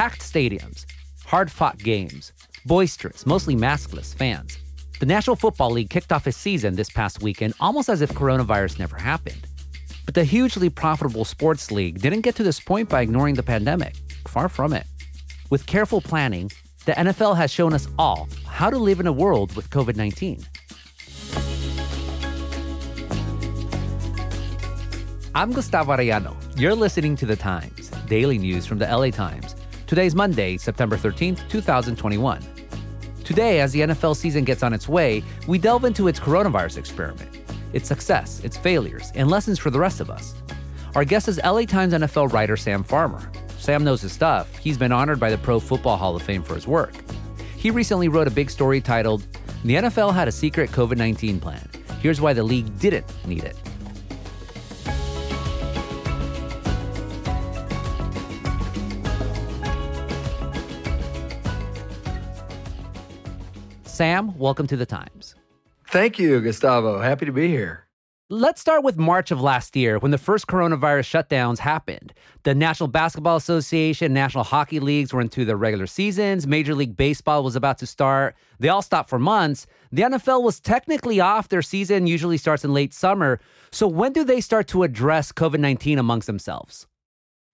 packed stadiums, hard fought games, boisterous, mostly maskless fans. The National Football League kicked off its season this past weekend almost as if coronavirus never happened. But the hugely profitable sports league didn't get to this point by ignoring the pandemic. Far from it. With careful planning, the NFL has shown us all how to live in a world with COVID 19. I'm Gustavo Arellano. You're listening to The Times, daily news from the LA Times. Today's Monday, September 13th, 2021. Today, as the NFL season gets on its way, we delve into its coronavirus experiment, its success, its failures, and lessons for the rest of us. Our guest is LA Times NFL writer Sam Farmer. Sam knows his stuff. He's been honored by the Pro Football Hall of Fame for his work. He recently wrote a big story titled, The NFL Had a Secret COVID 19 Plan. Here's why the league didn't need it. Sam, welcome to the Times. Thank you, Gustavo. Happy to be here. Let's start with March of last year when the first coronavirus shutdowns happened. The National Basketball Association, National Hockey Leagues were into their regular seasons. Major League Baseball was about to start. They all stopped for months. The NFL was technically off. Their season usually starts in late summer. So when do they start to address COVID 19 amongst themselves?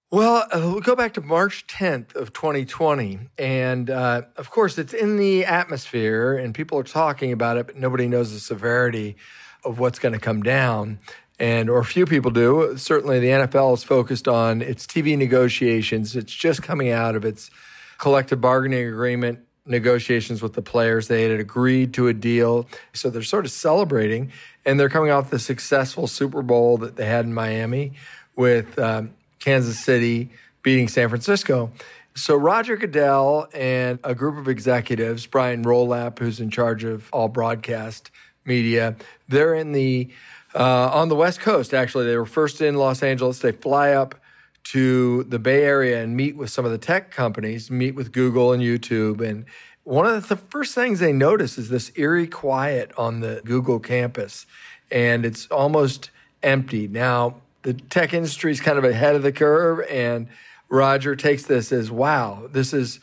Well, uh, we'll go back to March 10th of 2020. And uh, of course, it's in the atmosphere and people are talking about it, but nobody knows the severity of what's going to come down. And, or few people do. Certainly, the NFL is focused on its TV negotiations. It's just coming out of its collective bargaining agreement negotiations with the players. They had agreed to a deal. So they're sort of celebrating. And they're coming off the successful Super Bowl that they had in Miami with um, Kansas City beating San Francisco. So Roger Goodell and a group of executives, Brian Rolapp, who's in charge of all broadcast media, they're in the uh, on the West Coast. Actually, they were first in Los Angeles. They fly up to the Bay Area and meet with some of the tech companies, meet with Google and YouTube, and one of the first things they notice is this eerie quiet on the Google campus, and it's almost empty now the tech industry is kind of ahead of the curve. And Roger takes this as wow, this is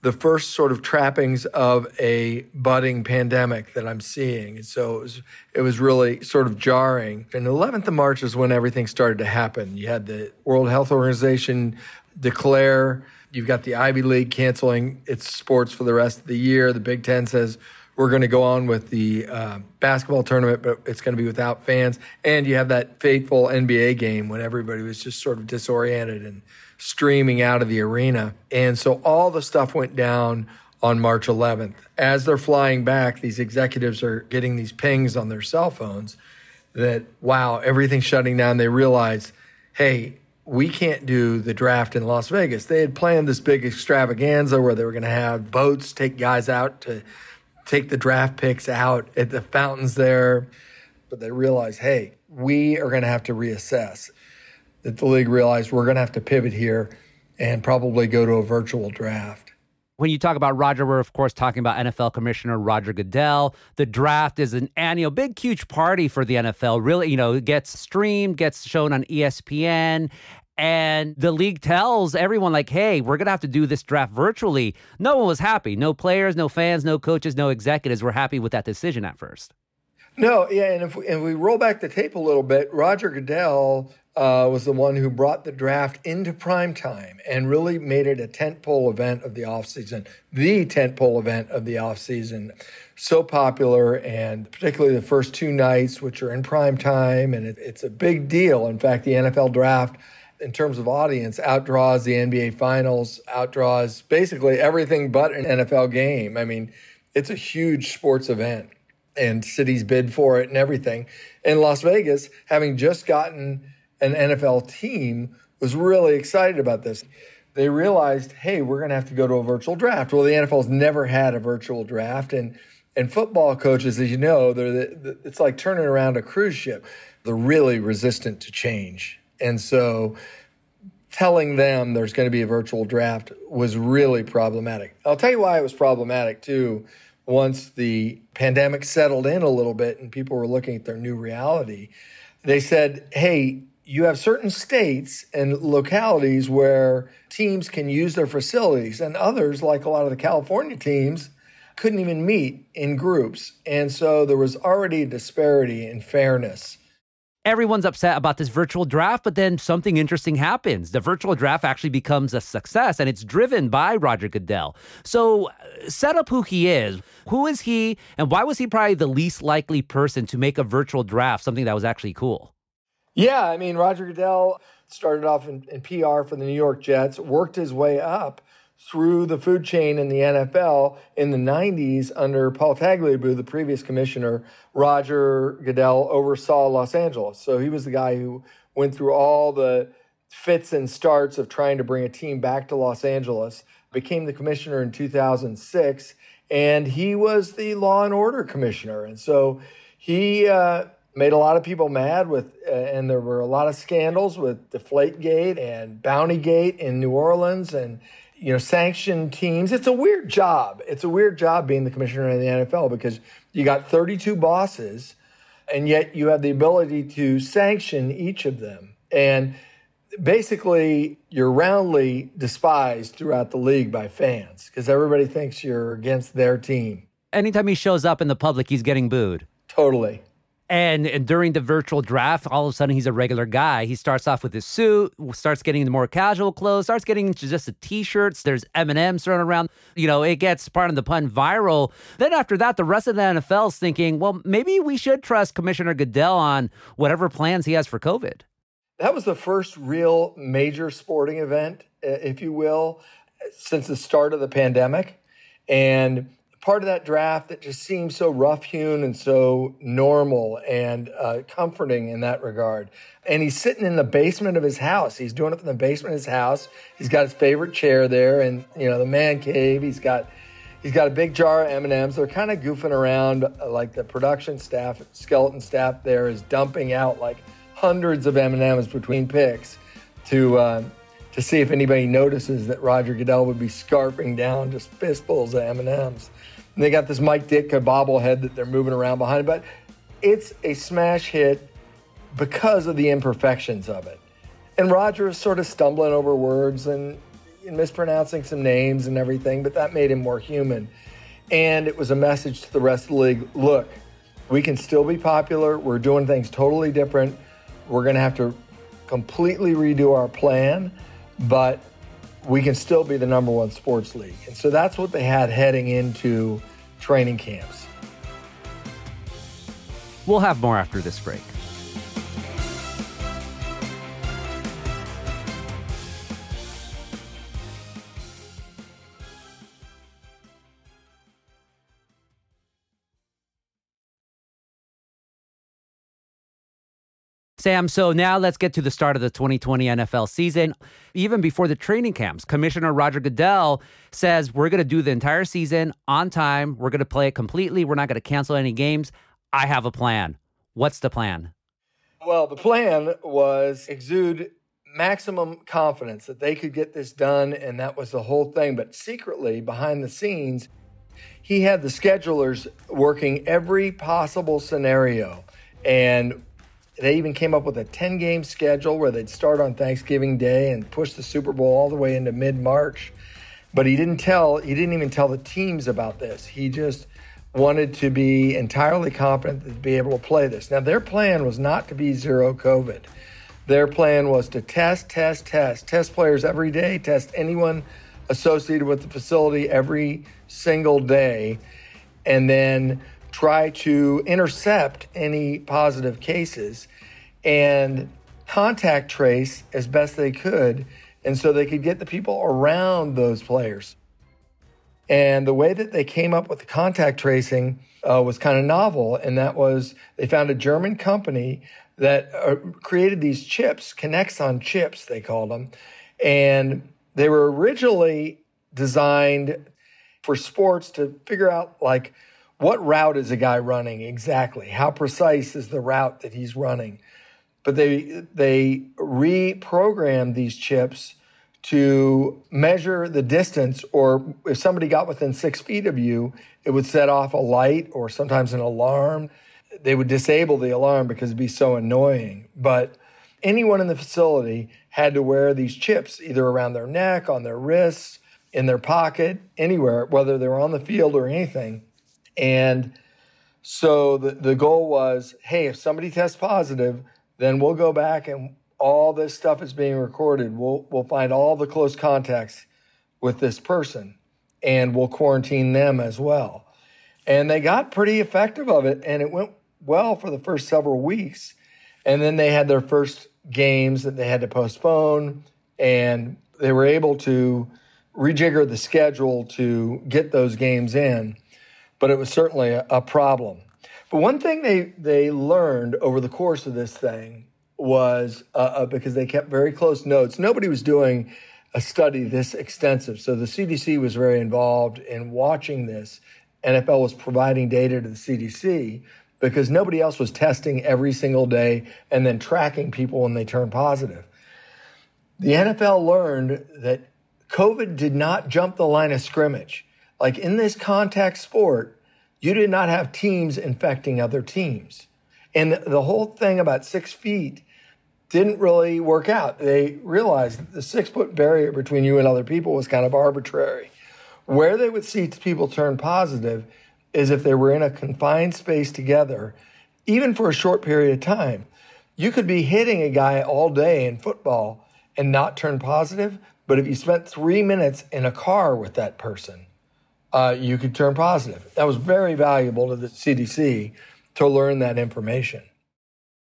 the first sort of trappings of a budding pandemic that I'm seeing. And so it was, it was really sort of jarring. And the 11th of March is when everything started to happen. You had the World Health Organization declare, you've got the Ivy League canceling its sports for the rest of the year. The Big Ten says, we're going to go on with the uh, basketball tournament, but it's going to be without fans. And you have that fateful NBA game when everybody was just sort of disoriented and streaming out of the arena. And so all the stuff went down on March 11th. As they're flying back, these executives are getting these pings on their cell phones that, wow, everything's shutting down. They realize, hey, we can't do the draft in Las Vegas. They had planned this big extravaganza where they were going to have boats take guys out to take the draft picks out at the fountains there. But they realize, hey, we are going to have to reassess. That the league realized we're going to have to pivot here and probably go to a virtual draft. When you talk about Roger, we're of course talking about NFL Commissioner Roger Goodell. The draft is an annual big, huge party for the NFL. Really, you know, it gets streamed, gets shown on ESPN, and the league tells everyone, like, hey, we're going to have to do this draft virtually. No one was happy. No players, no fans, no coaches, no executives were happy with that decision at first. No, yeah. And if we, if we roll back the tape a little bit, Roger Goodell uh, was the one who brought the draft into prime time and really made it a tentpole event of the offseason, the tentpole event of the offseason. So popular, and particularly the first two nights, which are in prime time, and it, it's a big deal. In fact, the NFL draft in terms of audience, outdraws the NBA Finals, outdraws basically everything but an NFL game. I mean, it's a huge sports event, and cities bid for it and everything. And Las Vegas, having just gotten an NFL team, was really excited about this. They realized, hey, we're going to have to go to a virtual draft. Well, the NFL's never had a virtual draft, and and football coaches, as you know, they're the, the, it's like turning around a cruise ship. They're really resistant to change and so telling them there's going to be a virtual draft was really problematic. I'll tell you why it was problematic too. Once the pandemic settled in a little bit and people were looking at their new reality, they said, hey, you have certain states and localities where teams can use their facilities, and others, like a lot of the California teams, couldn't even meet in groups. And so there was already a disparity in fairness. Everyone's upset about this virtual draft, but then something interesting happens. The virtual draft actually becomes a success and it's driven by Roger Goodell. So, uh, set up who he is. Who is he, and why was he probably the least likely person to make a virtual draft something that was actually cool? Yeah, I mean, Roger Goodell started off in, in PR for the New York Jets, worked his way up through the food chain in the NFL in the 90s under Paul Tagliabue, the previous commissioner, Roger Goodell oversaw Los Angeles. So he was the guy who went through all the fits and starts of trying to bring a team back to Los Angeles, became the commissioner in 2006, and he was the law and order commissioner. And so he uh, made a lot of people mad with, uh, and there were a lot of scandals with Deflategate and Bountygate in New Orleans and you know, sanction teams. It's a weird job. It's a weird job being the commissioner in the NFL because you got 32 bosses and yet you have the ability to sanction each of them. And basically, you're roundly despised throughout the league by fans because everybody thinks you're against their team. Anytime he shows up in the public, he's getting booed. Totally. And, and, during the virtual draft, all of a sudden he's a regular guy. He starts off with his suit, starts getting into more casual clothes, starts getting into just the t-shirts. There's M&Ms thrown around. You know, it gets, part of the pun, viral. Then after that, the rest of the NFL is thinking, well, maybe we should trust Commissioner Goodell on whatever plans he has for COVID. That was the first real major sporting event, if you will, since the start of the pandemic. And part of that draft that just seems so rough hewn and so normal and uh, comforting in that regard. And he's sitting in the basement of his house. He's doing it from the basement of his house. He's got his favorite chair there, and you know the man cave. He's got he's got a big jar of M and M's. They're kind of goofing around, uh, like the production staff, skeleton staff there is dumping out like hundreds of M and M's between picks to. Uh, to see if anybody notices that Roger Goodell would be scarfing down just fistfuls of M&Ms. And they got this Mike Ditka bobblehead that they're moving around behind. But it's a smash hit because of the imperfections of it. And Roger is sort of stumbling over words and, and mispronouncing some names and everything, but that made him more human. And it was a message to the rest of the league look, we can still be popular. We're doing things totally different. We're going to have to completely redo our plan, but we can still be the number one sports league. And so that's what they had heading into training camps. We'll have more after this break. Sam, so now let's get to the start of the 2020 NFL season. Even before the training camps, Commissioner Roger Goodell says we're going to do the entire season on time. We're going to play it completely. We're not going to cancel any games. I have a plan. What's the plan? Well, the plan was exude maximum confidence that they could get this done, and that was the whole thing. But secretly, behind the scenes, he had the schedulers working every possible scenario. And they even came up with a 10 game schedule where they'd start on Thanksgiving Day and push the Super Bowl all the way into mid March. But he didn't tell, he didn't even tell the teams about this. He just wanted to be entirely confident to be able to play this. Now, their plan was not to be zero COVID. Their plan was to test, test, test, test players every day, test anyone associated with the facility every single day, and then try to intercept any positive cases and contact trace as best they could. And so they could get the people around those players. And the way that they came up with the contact tracing uh, was kind of novel. And that was they found a German company that uh, created these chips, Kinexon chips, they called them. And they were originally designed for sports to figure out like what route is a guy running exactly? How precise is the route that he's running? But they they reprogrammed these chips to measure the distance, or if somebody got within six feet of you, it would set off a light or sometimes an alarm. They would disable the alarm because it'd be so annoying. But anyone in the facility had to wear these chips either around their neck, on their wrists, in their pocket, anywhere, whether they were on the field or anything. And so the, the goal was hey, if somebody tests positive, then we'll go back and all this stuff is being recorded. We'll, we'll find all the close contacts with this person and we'll quarantine them as well. And they got pretty effective of it and it went well for the first several weeks. And then they had their first games that they had to postpone and they were able to rejigger the schedule to get those games in. But it was certainly a, a problem. But one thing they, they learned over the course of this thing was uh, uh, because they kept very close notes. Nobody was doing a study this extensive. So the CDC was very involved in watching this. NFL was providing data to the CDC because nobody else was testing every single day and then tracking people when they turned positive. The NFL learned that COVID did not jump the line of scrimmage. Like in this contact sport, you did not have teams infecting other teams. And the whole thing about six feet didn't really work out. They realized the six foot barrier between you and other people was kind of arbitrary. Where they would see people turn positive is if they were in a confined space together, even for a short period of time. You could be hitting a guy all day in football and not turn positive, but if you spent three minutes in a car with that person, uh, you could turn positive. That was very valuable to the CDC to learn that information.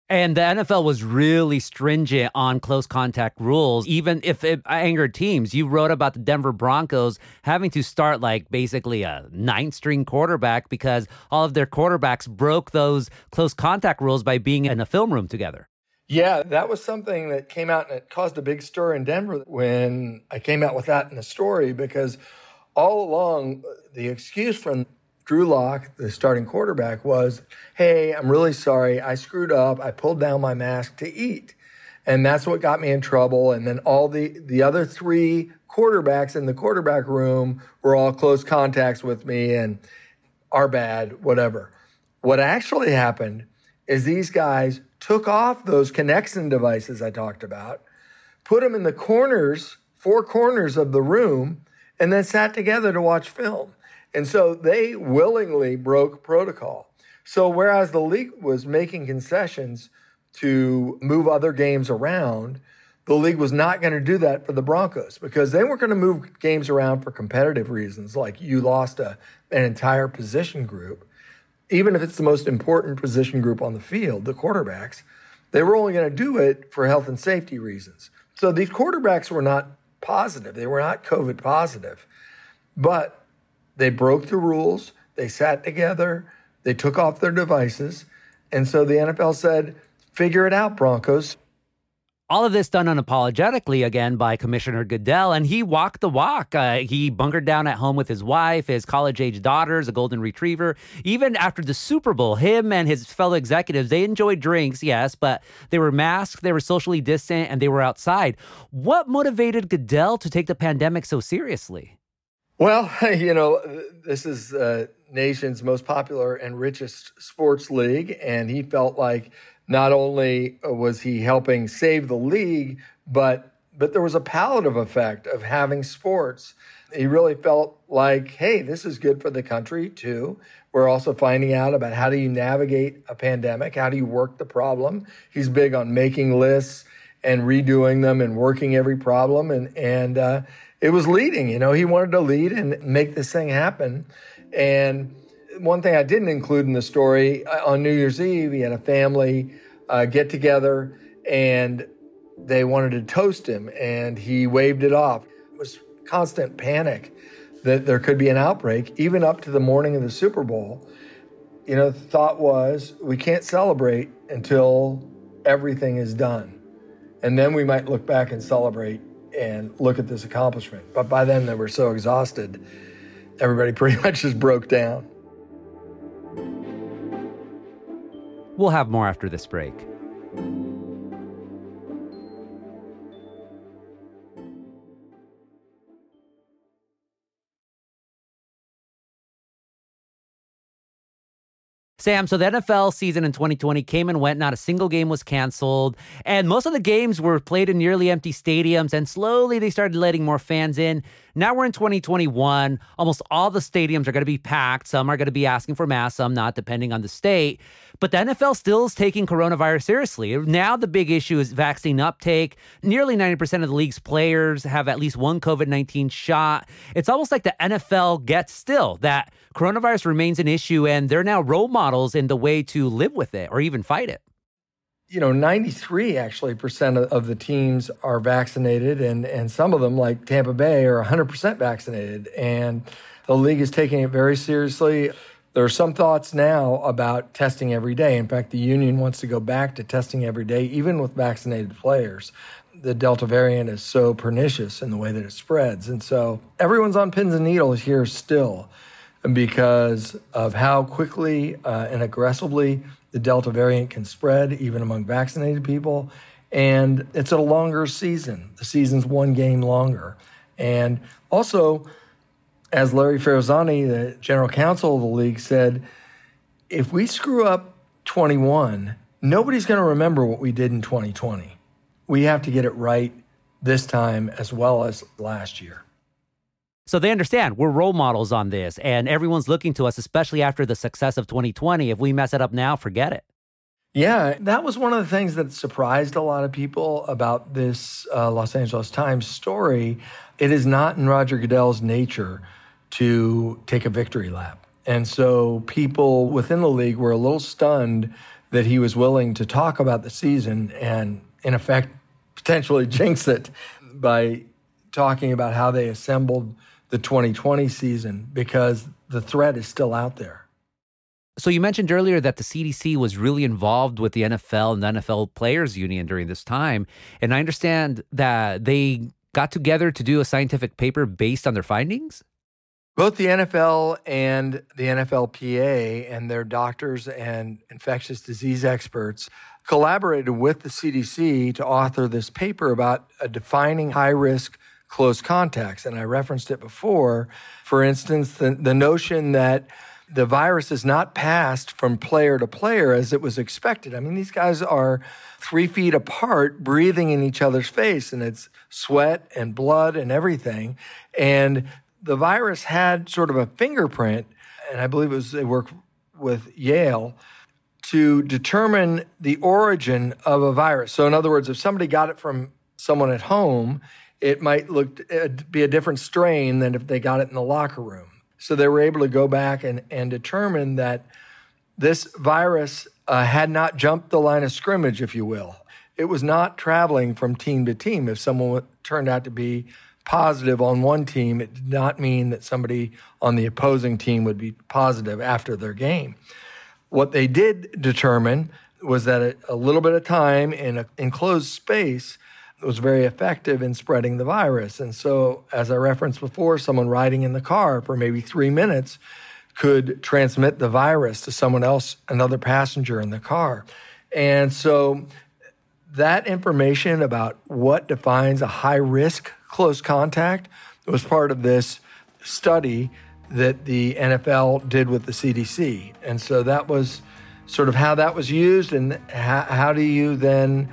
And the NFL was really stringent on close contact rules, even if it angered teams. You wrote about the Denver Broncos having to start like basically a ninth string quarterback because all of their quarterbacks broke those close contact rules by being in a film room together. Yeah, that was something that came out and it caused a big stir in Denver when I came out with that in the story because all along the excuse from Drew Lock, the starting quarterback, was, Hey, I'm really sorry. I screwed up. I pulled down my mask to eat. And that's what got me in trouble. And then all the, the other three quarterbacks in the quarterback room were all close contacts with me and are bad, whatever. What actually happened is these guys took off those Kinexon devices I talked about, put them in the corners, four corners of the room, and then sat together to watch film. And so they willingly broke protocol. So whereas the league was making concessions to move other games around, the league was not going to do that for the Broncos because they weren't going to move games around for competitive reasons, like you lost a, an entire position group. Even if it's the most important position group on the field, the quarterbacks, they were only going to do it for health and safety reasons. So these quarterbacks were not positive, they were not COVID positive. But they broke the rules. They sat together. They took off their devices. And so the NFL said, figure it out, Broncos. All of this done unapologetically again by Commissioner Goodell, and he walked the walk. Uh, he bunkered down at home with his wife, his college age daughters, a golden retriever. Even after the Super Bowl, him and his fellow executives, they enjoyed drinks, yes, but they were masked, they were socially distant, and they were outside. What motivated Goodell to take the pandemic so seriously? Well, you know, this is the nation's most popular and richest sports league, and he felt like not only was he helping save the league, but but there was a palliative effect of having sports. He really felt like, hey, this is good for the country too. We're also finding out about how do you navigate a pandemic, how do you work the problem. He's big on making lists and redoing them and working every problem, and and uh, it was leading. You know, he wanted to lead and make this thing happen. And one thing I didn't include in the story uh, on New Year's Eve, he had a family uh, get together and they wanted to toast him, and he waved it off. It was constant panic that there could be an outbreak, even up to the morning of the Super Bowl. You know, the thought was we can't celebrate until everything is done. And then we might look back and celebrate and look at this accomplishment. But by then, they were so exhausted, everybody pretty much just broke down. We'll have more after this break. Sam, so the NFL season in 2020 came and went. Not a single game was canceled. And most of the games were played in nearly empty stadiums. And slowly they started letting more fans in. Now we're in 2021. Almost all the stadiums are going to be packed. Some are going to be asking for masks, some not, depending on the state. But the NFL still is taking coronavirus seriously. Now the big issue is vaccine uptake. Nearly 90% of the league's players have at least one COVID 19 shot. It's almost like the NFL gets still that coronavirus remains an issue and they're now role models in the way to live with it or even fight it you know 93 actually percent of the teams are vaccinated and and some of them like Tampa Bay are 100% vaccinated and the league is taking it very seriously there are some thoughts now about testing every day. In fact, the union wants to go back to testing every day, even with vaccinated players. The Delta variant is so pernicious in the way that it spreads. And so everyone's on pins and needles here still because of how quickly uh, and aggressively the Delta variant can spread, even among vaccinated people. And it's a longer season. The season's one game longer. And also, as Larry Ferazani, the general counsel of the league, said, if we screw up 21, nobody's going to remember what we did in 2020. We have to get it right this time as well as last year. So they understand we're role models on this, and everyone's looking to us, especially after the success of 2020. If we mess it up now, forget it. Yeah, that was one of the things that surprised a lot of people about this uh, Los Angeles Times story. It is not in Roger Goodell's nature to take a victory lap. And so people within the league were a little stunned that he was willing to talk about the season and, in effect, potentially jinx it by talking about how they assembled the 2020 season because the threat is still out there. So you mentioned earlier that the CDC was really involved with the NFL and the NFL Players Union during this time, and I understand that they got together to do a scientific paper based on their findings. Both the NFL and the NFLPA and their doctors and infectious disease experts collaborated with the CDC to author this paper about a defining high risk close contacts. And I referenced it before. For instance, the, the notion that the virus is not passed from player to player as it was expected. I mean, these guys are three feet apart, breathing in each other's face, and it's sweat and blood and everything. And the virus had sort of a fingerprint, and I believe it was they worked with Yale to determine the origin of a virus. So, in other words, if somebody got it from someone at home, it might look be a different strain than if they got it in the locker room. So they were able to go back and, and determine that this virus uh, had not jumped the line of scrimmage, if you will. It was not traveling from team to team. If someone turned out to be positive on one team, it did not mean that somebody on the opposing team would be positive after their game. What they did determine was that a, a little bit of time in an enclosed space was very effective in spreading the virus. And so, as I referenced before, someone riding in the car for maybe three minutes could transmit the virus to someone else, another passenger in the car. And so, that information about what defines a high risk close contact was part of this study that the NFL did with the CDC. And so that was sort of how that was used, and how, how do you then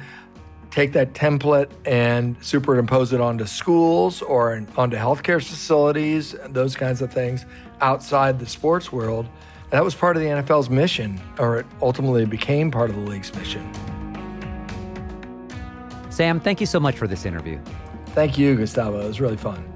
take that template and superimpose it onto schools or onto healthcare facilities, those kinds of things outside the sports world. That was part of the NFL's mission, or it ultimately became part of the league's mission. Sam, thank you so much for this interview. Thank you, Gustavo. It was really fun.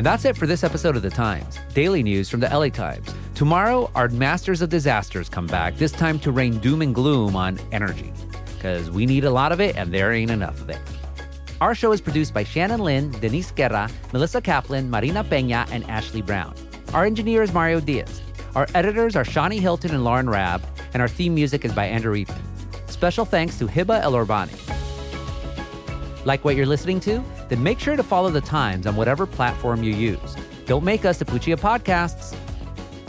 And that's it for this episode of The Times, daily news from the LA Times. Tomorrow, our Masters of Disasters come back, this time to rain doom and gloom on energy because we need a lot of it and there ain't enough of it. Our show is produced by Shannon Lin, Denise Guerra, Melissa Kaplan, Marina Peña, and Ashley Brown. Our engineer is Mario Diaz. Our editors are Shani Hilton and Lauren Raab, and our theme music is by Andrew Eaton. Special thanks to Hiba El. Like what you're listening to? Then make sure to follow the Times on whatever platform you use. Don't make us the Puccia Podcasts.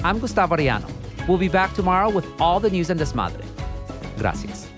I'm Gustavo Arellano. We'll be back tomorrow with all the news and desmadre. Gracias.